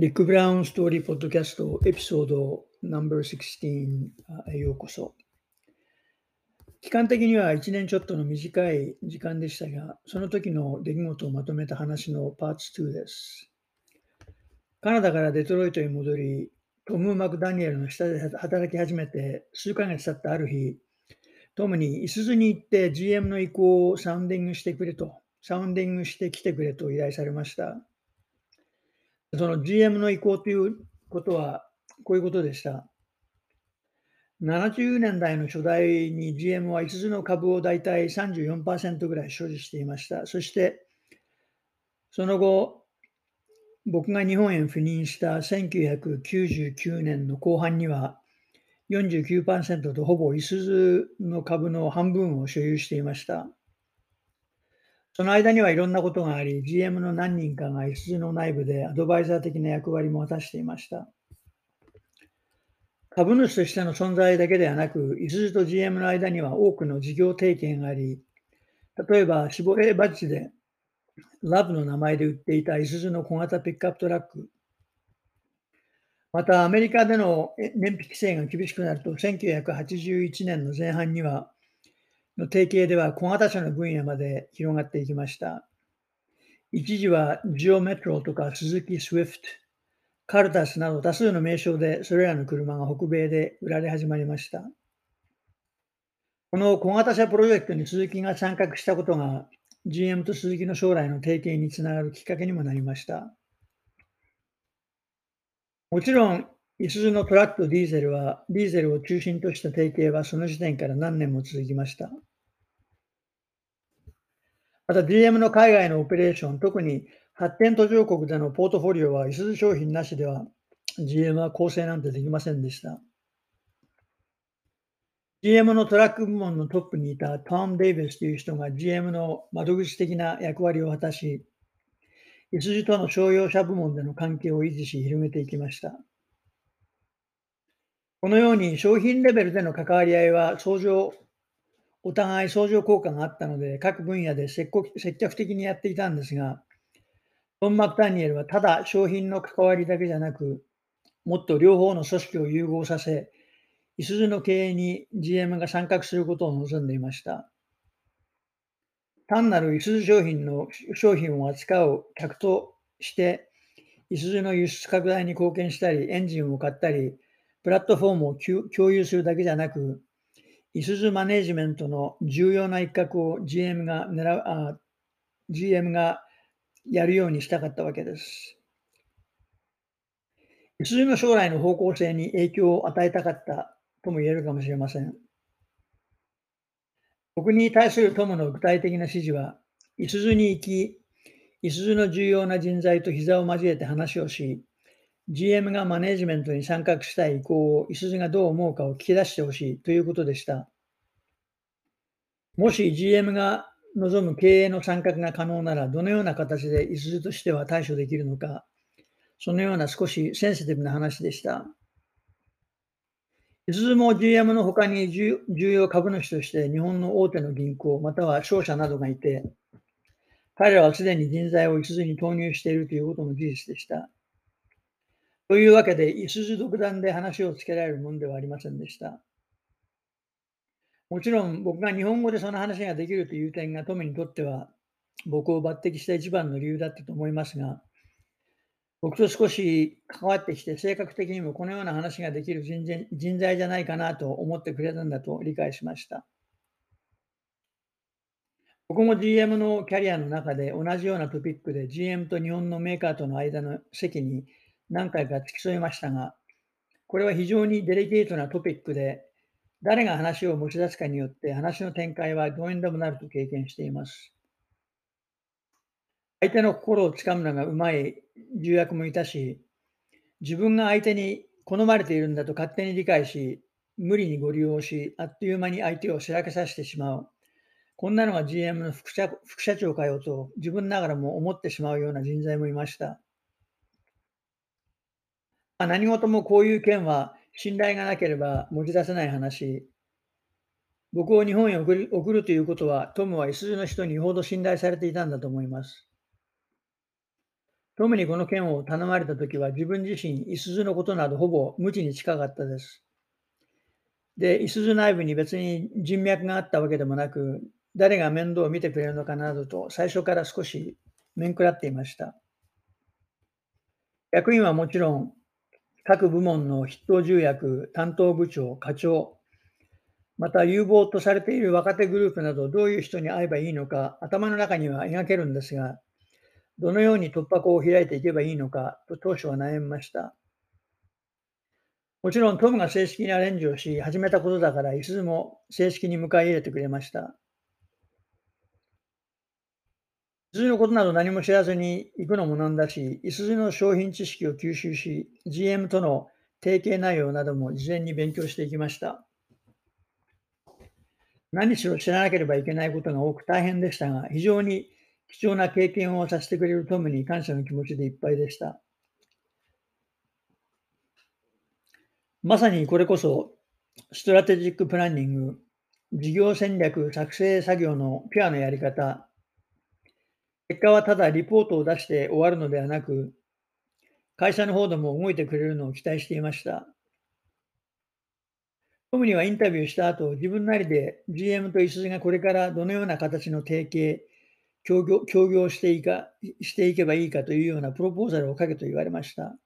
リック・ブラウン・ストーリー・ポッドキャストエピソード No.16 へようこそ。期間的には1年ちょっとの短い時間でしたが、その時の出来事をまとめた話のパーツ2です。カナダからデトロイトへ戻り、トム・マクダニエルの下で働き始めて数ヶ月経ったある日、トムにいすゞに行って GM の意向をサウンディングしてくれと、サウンディングしてきてくれと依頼されました。その GM の意向ということは、こういうことでした。70年代の初代に GM は5つの株を大体34%ぐらい所持していました。そして、その後、僕が日本へ赴任した1999年の後半には49%とほぼいすずの株の半分を所有していました。その間にはいろんなことがあり、GM の何人かが S の内部でアドバイザー的な役割も果たしていました。株主としての存在だけではなく、いすずと GM の間には多くの事業提携があり、例えば、シボレーバッジでラブの名前で売っていたいすずの小型ピックアップトラック、またアメリカでの燃費規制が厳しくなると、1981年の前半には、の提携では小型車の分野まで広がっていきました。一時はジオメトロとかスズキ・スウィフト、カルタスなど多数の名称でそれらの車が北米で売られ始まりました。この小型車プロジェクトに鈴木が参画したことが GM と鈴木の将来の提携につながるきっかけにもなりました。もちろんいすゞのトラックとディーゼルは、ディーゼルを中心とした提携はその時点から何年も続きました。また GM の海外のオペレーション、特に発展途上国でのポートフォリオは、いすゞ商品なしでは GM は構成なんてできませんでした。GM のトラック部門のトップにいたトム・デイビスという人が GM の窓口的な役割を果たし、いすゞとの商用車部門での関係を維持し広げていきました。このように商品レベルでの関わり合いは相乗、お互い相乗効果があったので、各分野で積極的にやっていたんですが、トン・マクタニエルはただ商品の関わりだけじゃなく、もっと両方の組織を融合させ、いすゞの経営に GM が参画することを望んでいました。単なるいすゞ商品の商品を扱う客として、いすゞの輸出拡大に貢献したり、エンジンを買ったり、プラットフォームを共有するだけじゃなく、いすゞマネジメントの重要な一角を GM が狙うあ GM がやるようにしたかったわけです。いすゞの将来の方向性に影響を与えたかったとも言えるかもしれません。僕に対するトムの具体的な指示は、いすゞに行き、いすゞの重要な人材と膝を交えて話をし、GM がマネジメントに参画したい意向を、いすゞがどう思うかを聞き出してほしいということでした。もし GM が望む経営の参画が可能なら、どのような形でいすゞとしては対処できるのか、そのような少しセンシティブな話でした。いすゞも GM の他に重要株主として日本の大手の銀行、または商社などがいて、彼らはすでに人材をいすゞに投入しているということも事実でした。というわけで、いすず独断で話をつけられるものではありませんでした。もちろん僕が日本語でその話ができるという点がトムにとっては僕を抜擢した一番の理由だったと思いますが、僕と少し関わってきて性格的にもこのような話ができる人人材じゃないかなと思ってくれたんだと理解しました。僕も GM のキャリアの中で同じようなトピックで GM と日本のメーカーとの間の席に何回か付き添いましたが、これは非常にデリケートなトピックで、誰が話を持ち出すかによって話の展開はどうにでもなると経験しています。相手の心をつかむのがうまい重役もいたし、自分が相手に好まれているんだと勝手に理解し、無理にご利用し、あっという間に相手をしらけさせてしまう。こんなのが GM の副社副社長かよと自分ながらも思ってしまうような人材もいました。まあ、何事もこういう件は信頼がなければ持ち出せない話。僕を日本へ送る送るということは、トムは S の人によほど信頼されていたんだと思います。トムにこの件を頼まれたときは自分自身、いすゞのことなどほぼ無知に近かったです。で、いすゞ内部に別に人脈があったわけでもなく、誰が面倒を見てくれるのかなどと最初から少し面食らっていました。役員はもちろん、各部門の筆頭重役、担当部長、課長、また有望とされている若手グループなどどういう人に会えばいいのか頭の中には描けるんですが、どのように突破口を開いていけばいいのかと当初は悩みました。もちろんトムが正式にアレンジをし始めたことだから、いすずも正式に迎え入れてくれました。いすずのことなど何も知らずに行くのもなんだし、いすずの商品知識を吸収し、GM との提携内容なども事前に勉強していきました。何しろ知らなければいけないことが多く大変でしたが、非常に貴重な経験をさせてくれるトムに感謝の気持ちでいっぱいでした。まさにこれこそ、 strategic planning、事業戦略作成作業のピュアのやり方、結果はただリポートを出して終わるのではなく、会社の方でも動いてくれるのを期待していました。トムにはインタビューした後、自分なりで GM とイスがこれからどのような形の提携、協業協業していかしていけばいいかというようなプロポーザルを書けと言われました。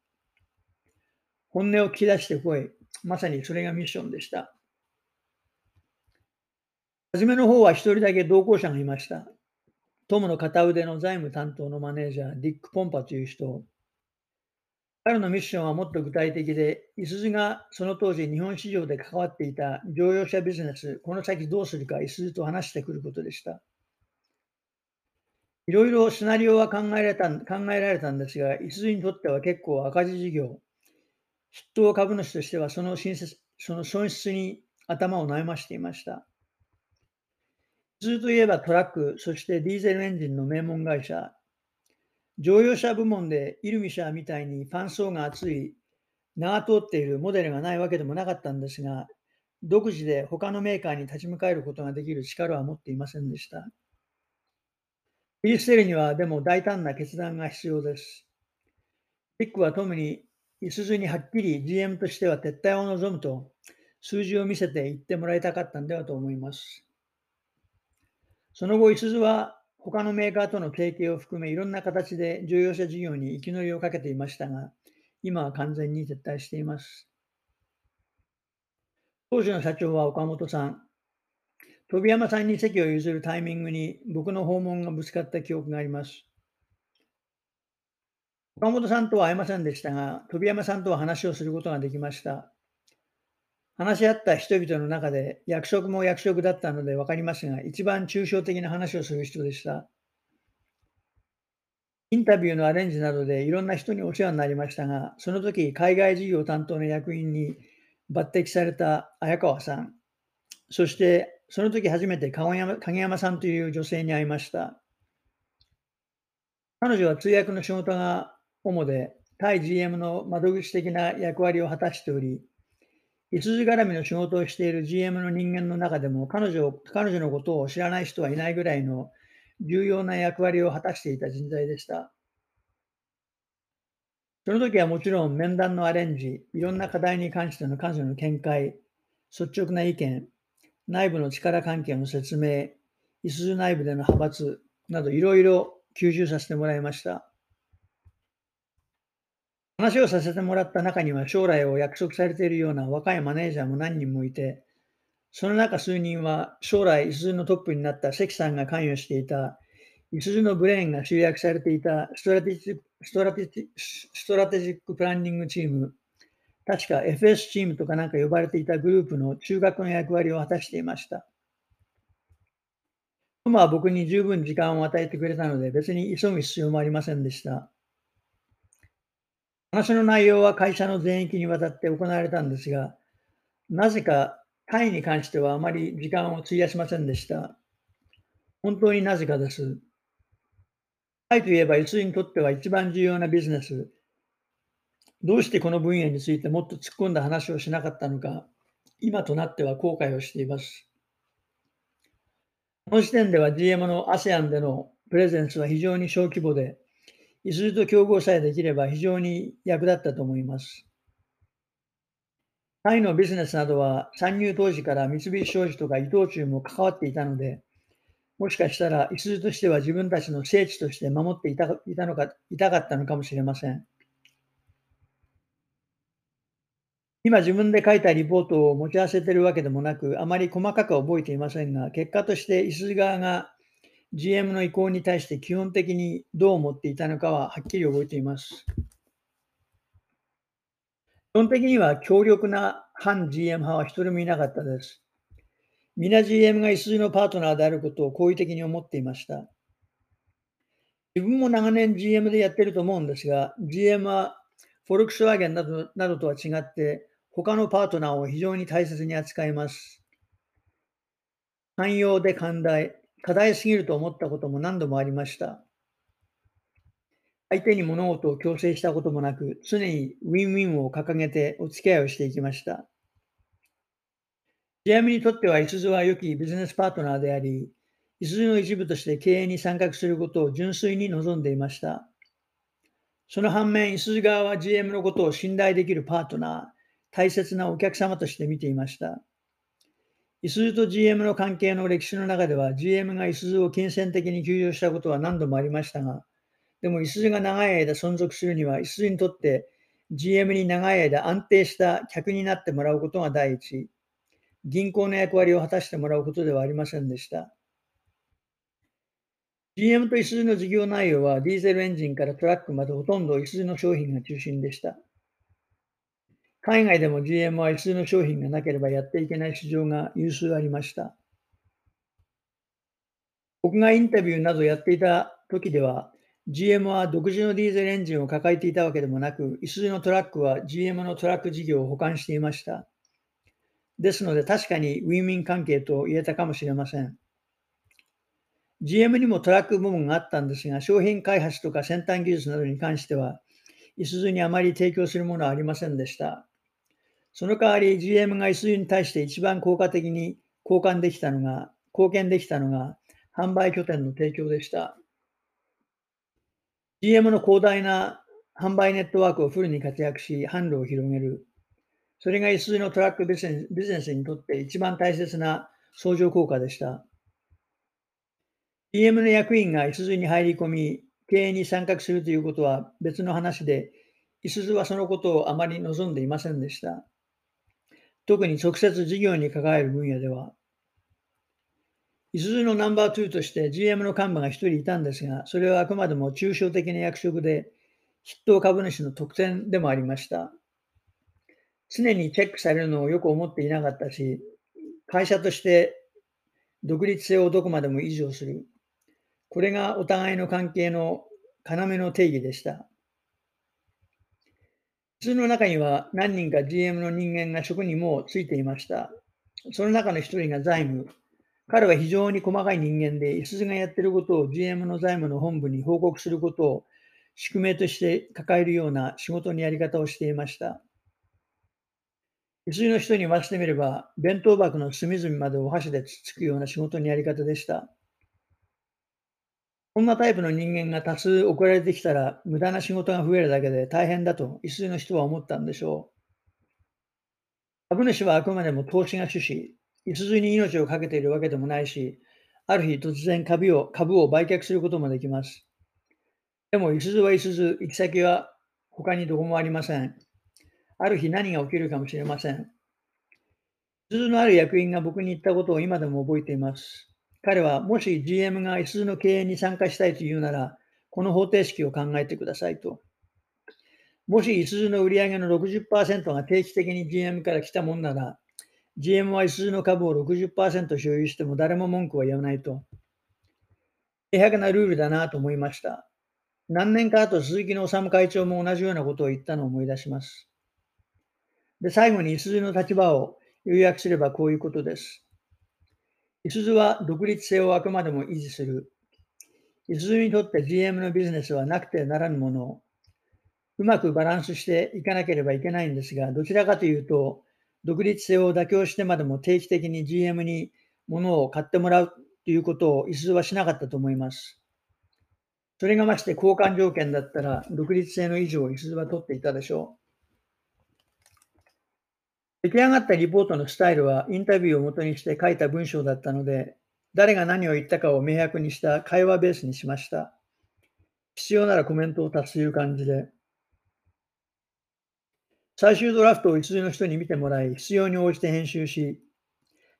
本音を聞き出してこい。まさにそれがミッションでした。初めの方は一人だけ同行者がいました。トムの片腕の財務担当のマネージャー、ディック・ポンパという人、彼のミッションはもっと具体的で、いすゞがその当時日本市場で関わっていた乗用車ビジネス、この先どうするかいすゞと話してくることでした。いろいろシナリオは考えられた考えられたんですが、いすゞにとっては結構赤字事業、筆頭株主としてはそのその損失に頭を悩ましていました。ずっといえばトラック、そしてディーゼルエンジンの名門会社、乗用車部門でイルミシャーみたいにファン層が厚い、長通っているモデルがないわけでもなかったんですが、独自で他のメーカーに立ち向かえることができる力は持っていませんでした。フリステルにはでも大胆な決断が必要です。ピックはトムに、いすずにはっきり GM としては撤退を望むと数字を見せて言ってもらいたかったんではと思います。その後、いすずは他のメーカーとの提携を含めいろんな形で乗用車事業に生き乗りをかけていましたが、今は完全に撤退しています。当時の社長は岡本さん。飛山さんに席を譲るタイミングに僕の訪問がぶつかった記憶があります。岡本さんとは会えませんでしたが、飛山さんとは話をすることができました。話し合った人々の中で役職も役職だったので分かりますが、一番抽象的な話をする人でした。インタビューのアレンジなどでいろんな人にお世話になりましたが、その時海外事業担当の役員に抜擢された綾川さん、そしてその時初めて影山さんという女性に会いました。彼女は通訳の仕事が主で、対 GM の窓口的な役割を果たしており、羊絡みの仕事をしている GM の人間の中でも彼女彼女のことを知らない人はいないぐらいの重要な役割を果たしていた人材でした。その時はもちろん面談のアレンジ、いろんな課題に関しての彼女の見解、率直な意見、内部の力関係の説明、いすゞ内部での派閥などいろいろ吸収させてもらいました。話をさせてもらった中には将来を約束されているような若いマネージャーも何人もいて、その中数人は将来、いすゞのトップになった関さんが関与していた、いすゞのブレーンが集約されていた strategy strategy strategic planning チーム、確か FS チームとかなんか呼ばれていたグループの中核の役割を果たしていました。トムは僕に十分時間を与えてくれたので別に急ぐ必要もありませんでした。話の内容は会社の全域にわたって行われたんですが、なぜかタイに関してはあまり時間を費やしませんでした。本当になぜかです。タイといえば、イスにとっては一番重要なビジネス。どうしてこの分野についてもっと突っ込んだ話をしなかったのか、今となっては後悔をしています。この時点では GM の ASEAN でのプレゼンスは非常に小規模で、いすゞと競合さえできれば非常に役立ったと思います。タイのビジネスなどは参入当時から三菱商事とか伊藤忠も関わっていたので、もしかしたら、いすゞとしては自分たちの聖地として守っていたいたのかいたかったのかもしれません。今自分で書いたリポートを持ち合わせているわけでもなく、あまり細かく覚えていませんが、結果としていすゞ側が GM の意向に対して基本的にどう思っていたのかははっきり覚えています。基本的には強力な反 GM 派は一人もいなかったです。皆 GM がいすゞのパートナーであることを好意的に思っていました。自分も長年 GM でやってると思うんですが、GM はフォルクスワーゲンなどなどとは違って、他のパートナーを非常に大切に扱います。寛容で寛大、課題すぎると思ったことも何度もありました。相手に物事を強制したこともなく、常にウィンウィンを掲げてお付き合いをしていきました。GM にとっては、いすゞは良きビジネスパートナーであり、いすゞの一部として経営に参画することを純粋に望んでいました。その反面、いすゞ側は GM のことを信頼できるパートナー、大切なお客様として見ていました。いすゞと GM の関係の歴史の中では、GM がいすゞを金銭的に休養したことは何度もありましたが、でも、いすゞが長い間存続するには、いすゞにとって GM に長い間安定した客になってもらうことが第一、銀行の役割を果たしてもらうことではありませんでした。GM といすゞの事業内容はディーゼルエンジンからトラックまでほとんどいすゞの商品が中心でした。海外でも GM はいすゞの商品がなければやっていけない市場が有数ありました。僕がインタビューなどやっていた時では、GM は独自のディーゼルエンジンを抱えていたわけでもなく、いすゞのトラックは GM のトラック事業を保管していました。ですので確かにウィンウィン関係と言えたかもしれません。GM にもトラック部門があったんですが、商品開発とか先端技術などに関しては、いすゞにあまり提供するものはありませんでした。その代わり GM がいすゞに対して一番効果的に交換できたのが、貢献できたのが販売拠点の提供でした。GM の広大な販売ネットワークをフルに活躍し、販路を広げる。それが S のトラックビジネスにとって一番大切な相乗効果でした。GM の役員が S に入り込み、経営に参画するということは別の話で、いすゞはそのことをあまり望んでいませんでした。特に直接事業に関わる分野では。いすゞのナンバー2として GM の幹部が一人いたんですが、それはあくまでも抽象的な役職で、筆頭株主の特典でもありました。常にチェックされるのをよく思っていなかったし、会社として独立性をどこまでも維持をする。これがお互いの関係の要の定義でした。普通の中には何人か GM の人間が職にもついていました。その中の一人が財務。彼は非常に細かい人間で、いすゞがやってることを GM の財務の本部に報告することを宿命として抱えるような仕事のやり方をしていました。いすゞの人に言わせてみれば、弁当箱の隅々までお箸でつつくような仕事のやり方でした。こんなタイプの人間が多数送られてきたら、無駄な仕事が増えるだけで大変だと、いすゞの人は思ったんでしょう。株主はあくまでも投資が趣旨、いすゞに命を懸けているわけでもないし、ある日突然株を株を売却することもできます。でも、いすゞはいすゞ、行き先は他にどこもありません。ある日何が起きるかもしれません。いすゞのある役員が僕に言ったことを今でも覚えています。彼は、もし GM がいすゞの経営に参加したいというなら、この方程式を考えてくださいと。もしいすゞの売り上げの60%が定期的に GM から来たもんなら、GM は数の株を60%所有しても誰も文句は言わないと。明白なルールだなと思いました。何年か後、鈴木の治会長も同じようなことを言ったのを思い出します。で、最後に、いすゞの立場を要約すればこういうことです。いすゞは独立性をあくまでも維持する。いすゞにとって GM のビジネスはなくてならぬもの、うまくバランスしていかなければいけないんですが、どちらかというと、独立性を妥協してまでも定期的に GM に物を買ってもらうということをいすゞはしなかったと思います。それがまして交換条件だったら、独立性の以上をいすゞは取っていたでしょう。出来上がったリポートのスタイルはインタビューをもとにして書いた文章だったので、誰が何を言ったかを明白にした会話ベースにしました。必要ならコメントを足すという感じで。最終ドラフトを一流の人に見てもらい、必要に応じて編集し、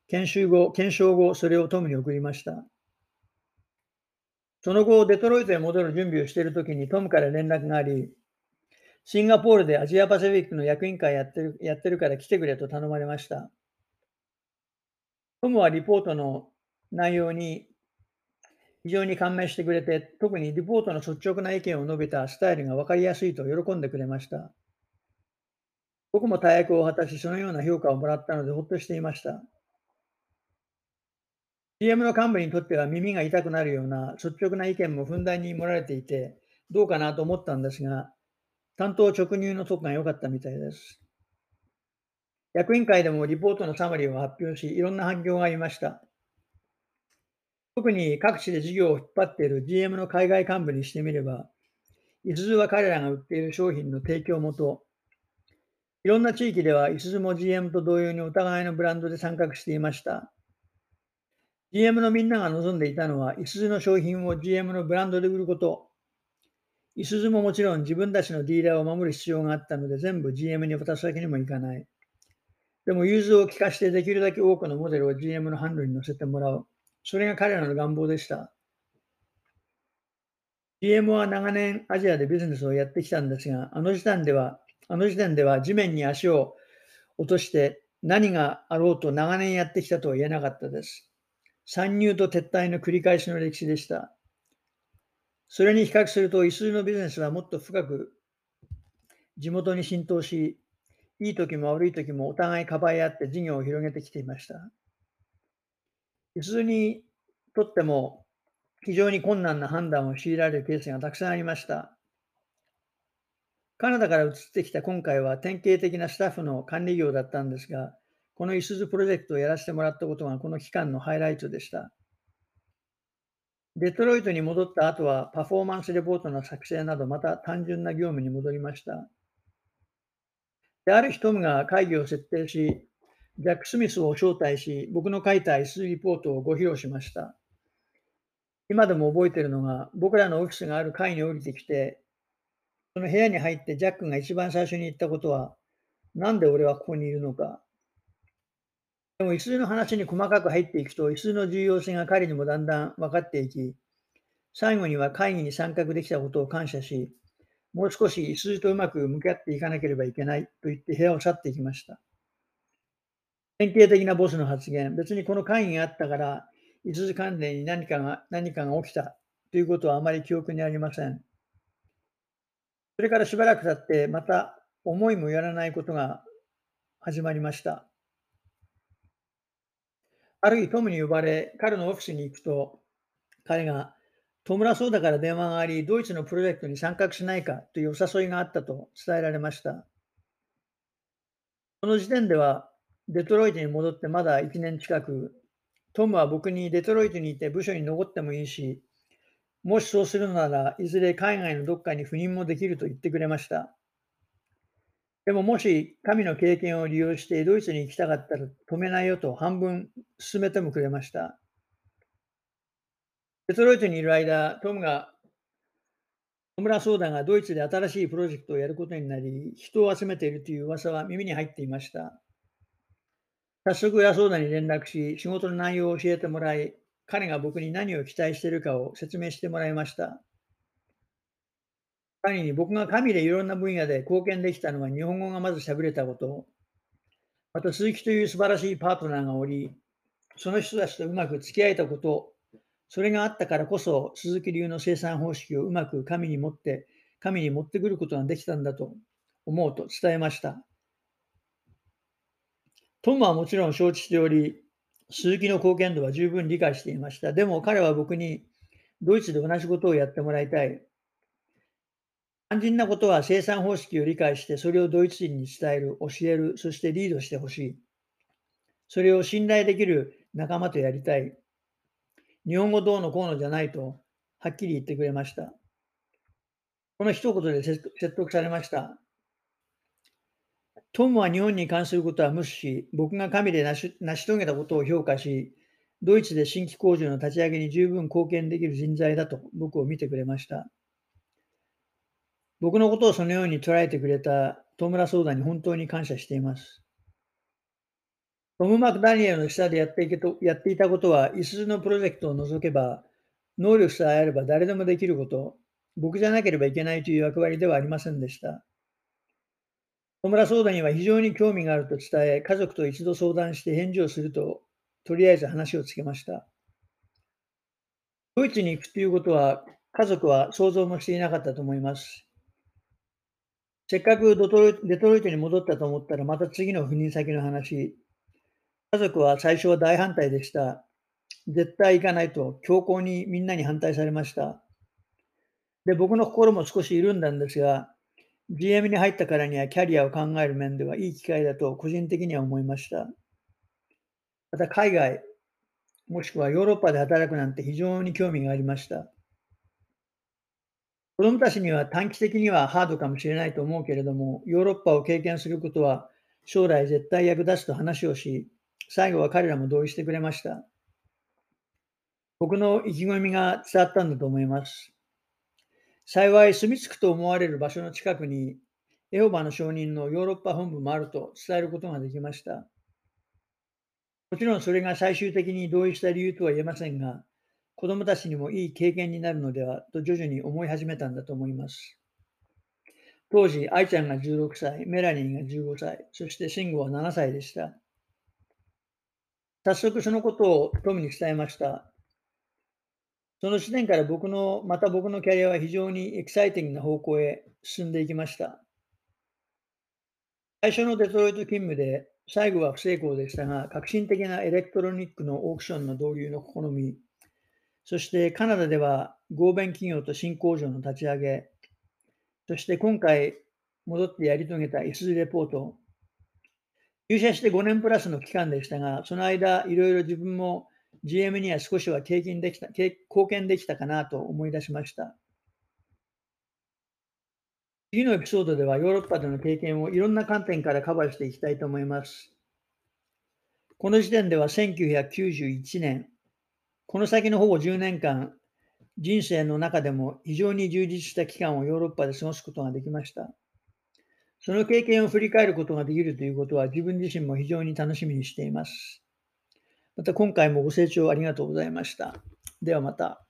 研修後、検証後、それをトムに送りました。その後、デトロイトへ戻る準備をしているときにトムから連絡があり、シンガポールでアジアパシフィックの役員会やってるやってるから来てくれと頼まれました。トムはリポートの内容に非常に感銘してくれて、特にリポートの率直な意見を述べたスタイルが分かりやすいと喜んでくれました。僕も大役を果たし、そのような評価をもらったのでほっとしていました。GM の幹部にとっては耳が痛くなるような率直な意見もふんだんに盛られていて、どうかなと思ったんですが、担当直入のとこが良かったみたいです。役員会でもリポートのサマリーを発表し、いろんな反響がありました。特に各地で事業を引っ張っている GM の海外幹部にしてみれば、いすゞは彼らが売っている商品の提供元、いろんな地域では、いすゞも GM と同様にお互いのブランドで参画していました。GM のみんなが望んでいたのは、いすゞの商品を GM のブランドで売ること。いすゞももちろん自分たちのディーラーを守る必要があったので、全部 GM に渡すわけにもいかない。でも、融通を利かしてできるだけ多くのモデルを GM のハンドに乗せてもらう。それが彼らの願望でした。GM は長年アジアでビジネスをやってきたんですが、あの時点ではあの時点では地面に足を落として何があろうと長年やってきたとは言えなかったです。参入と撤退の繰り返しの歴史でした。それに比較すると、イスのビジネスはもっと深く地元に浸透し、いい時も悪い時もお互いかばい合って事業を広げてきていました。イスにとっても非常に困難な判断を強いられるケースがたくさんありました。カナダから移ってきた今回は典型的なスタッフの管理業だったんですが、このイスズプロジェクトをやらせてもらったことがこの期間のハイライトでした。デトロイトに戻った後はパフォーマンスレポートの作成などまた単純な業務に戻りました。である日トムが会議を設定し、ジャック・スミスを招待し、僕の書いた S リポートをご披露しました。今でも覚えているのが、僕らのオフィスがある階に降りてきて、その部屋に入ってジャックが一番最初に言ったことは、なんで俺はここにいるのか。でも、椅子の話に細かく入っていくと、椅子の重要性が彼にもだんだん分かっていき、最後には会議に参画できたことを感謝し、もう少し椅子とうまく向き合っていかなければいけないと言って部屋を去っていきました。典型的なボスの発言、別にこの会議があったから、椅子関連に何かが何かが起きたということはあまり記憶にありません。それからしばらく経って、また思いもやらないことが始まりました。ある日、トムに呼ばれ、彼のオフィスに行くと、彼が、戸村そうだから電話があり、ドイツのプロジェクトに参画しないかというお誘いがあったと伝えられました。その時点では、デトロイトに戻ってまだ1年近く、トムは僕にデトロイトにいて部署に残ってもいいし、もしそうするならいずれ海外のどっかに赴任もできると言ってくれました。でももし神の経験を利用してドイツに行きたかったら止めないよと半分進めてもくれました。デトロイトにいる間、トムが野村相談がドイツで新しいプロジェクトをやることになり、人を集めているという噂は耳に入っていました。早速、親相談に連絡し、仕事の内容を教えてもらい、彼が僕に何を期待しているかを説明してもらいました。彼に僕が神でいろんな分野で貢献できたのは日本語がまず喋れたこと、また鈴木という素晴らしいパートナーがおり、その人たちとうまく付き合えたこと、それがあったからこそ鈴木流の生産方式をうまく神に持って、神に持ってくることができたんだと思うと伝えました。トムはもちろん承知しており、鈴木の貢献度は十分理解していました。でも彼は僕にドイツで同じことをやってもらいたい。肝心なことは生産方式を理解してそれをドイツ人に伝える、教える、そしてリードしてほしい。それを信頼できる仲間とやりたい。日本語どうのこうのじゃないとはっきり言ってくれました。この一言で説得されました。トムは日本に関することは無視し、僕が神で成し成し遂げたことを評価し、ドイツで新規工場の立ち上げに十分貢献できる人材だと僕を見てくれました。僕のことをそのように捉えてくれたトムラソーダに本当に感謝しています。トム・マクダニエルの下でやっていけとやっていたことは、五つのプロジェクトを除けば、能力さえあれば誰でもできること、僕じゃなければいけないという役割ではありませんでした。野村相談には非常に興味があると伝え、家族と一度相談して返事をすると、とりあえず話をつけました。ドイツに行くということは、家族は想像もしていなかったと思います。せっかくデトロイトに戻ったと思ったら、また次の赴任先の話。家族は最初は大反対でした。絶対行かないと強硬にみんなに反対されました。で、僕の心も少し緩んだんですが、GM に入ったからにはキャリアを考える面ではいい機会だと個人的には思いました。また海外、もしくはヨーロッパで働くなんて非常に興味がありました。子供たちには短期的にはハードかもしれないと思うけれども、ヨーロッパを経験することは将来絶対役立つと話をし、最後は彼らも同意してくれました。僕の意気込みが伝わったんだと思います。幸い住み着くと思われる場所の近くに、エホバの証人のヨーロッパ本部もあると伝えることができました。もちろんそれが最終的に同意した理由とは言えませんが、子供たちにもいい経験になるのではと徐々に思い始めたんだと思います。当時、愛ちゃんが16歳、メラニーが15歳、そしてシンゴは7歳でした。早速そのことをトムに伝えました。その時点から僕の、また僕のキャリアは非常にエキサイティングな方向へ進んでいきました。最初のデトロイト勤務で、最後は不成功でしたが、革新的なエレクトロニックのオークションの導入の試み、そしてカナダでは合弁企業と新工場の立ち上げ、そして今回戻ってやり遂げた S レポート、入社して5年プラスの期間でしたが、その間、いろいろ自分も GM には少しは経験できた、貢献できたかなと思い出しました。次のエピソードではヨーロッパでの経験をいろんな観点からカバーしていきたいと思います。この時点では1991年、この先のほぼ10年間、人生の中でも非常に充実した期間をヨーロッパで過ごすことができました。その経験を振り返ることができるということは自分自身も非常に楽しみにしています。また今回もご清聴ありがとうございました。ではまた。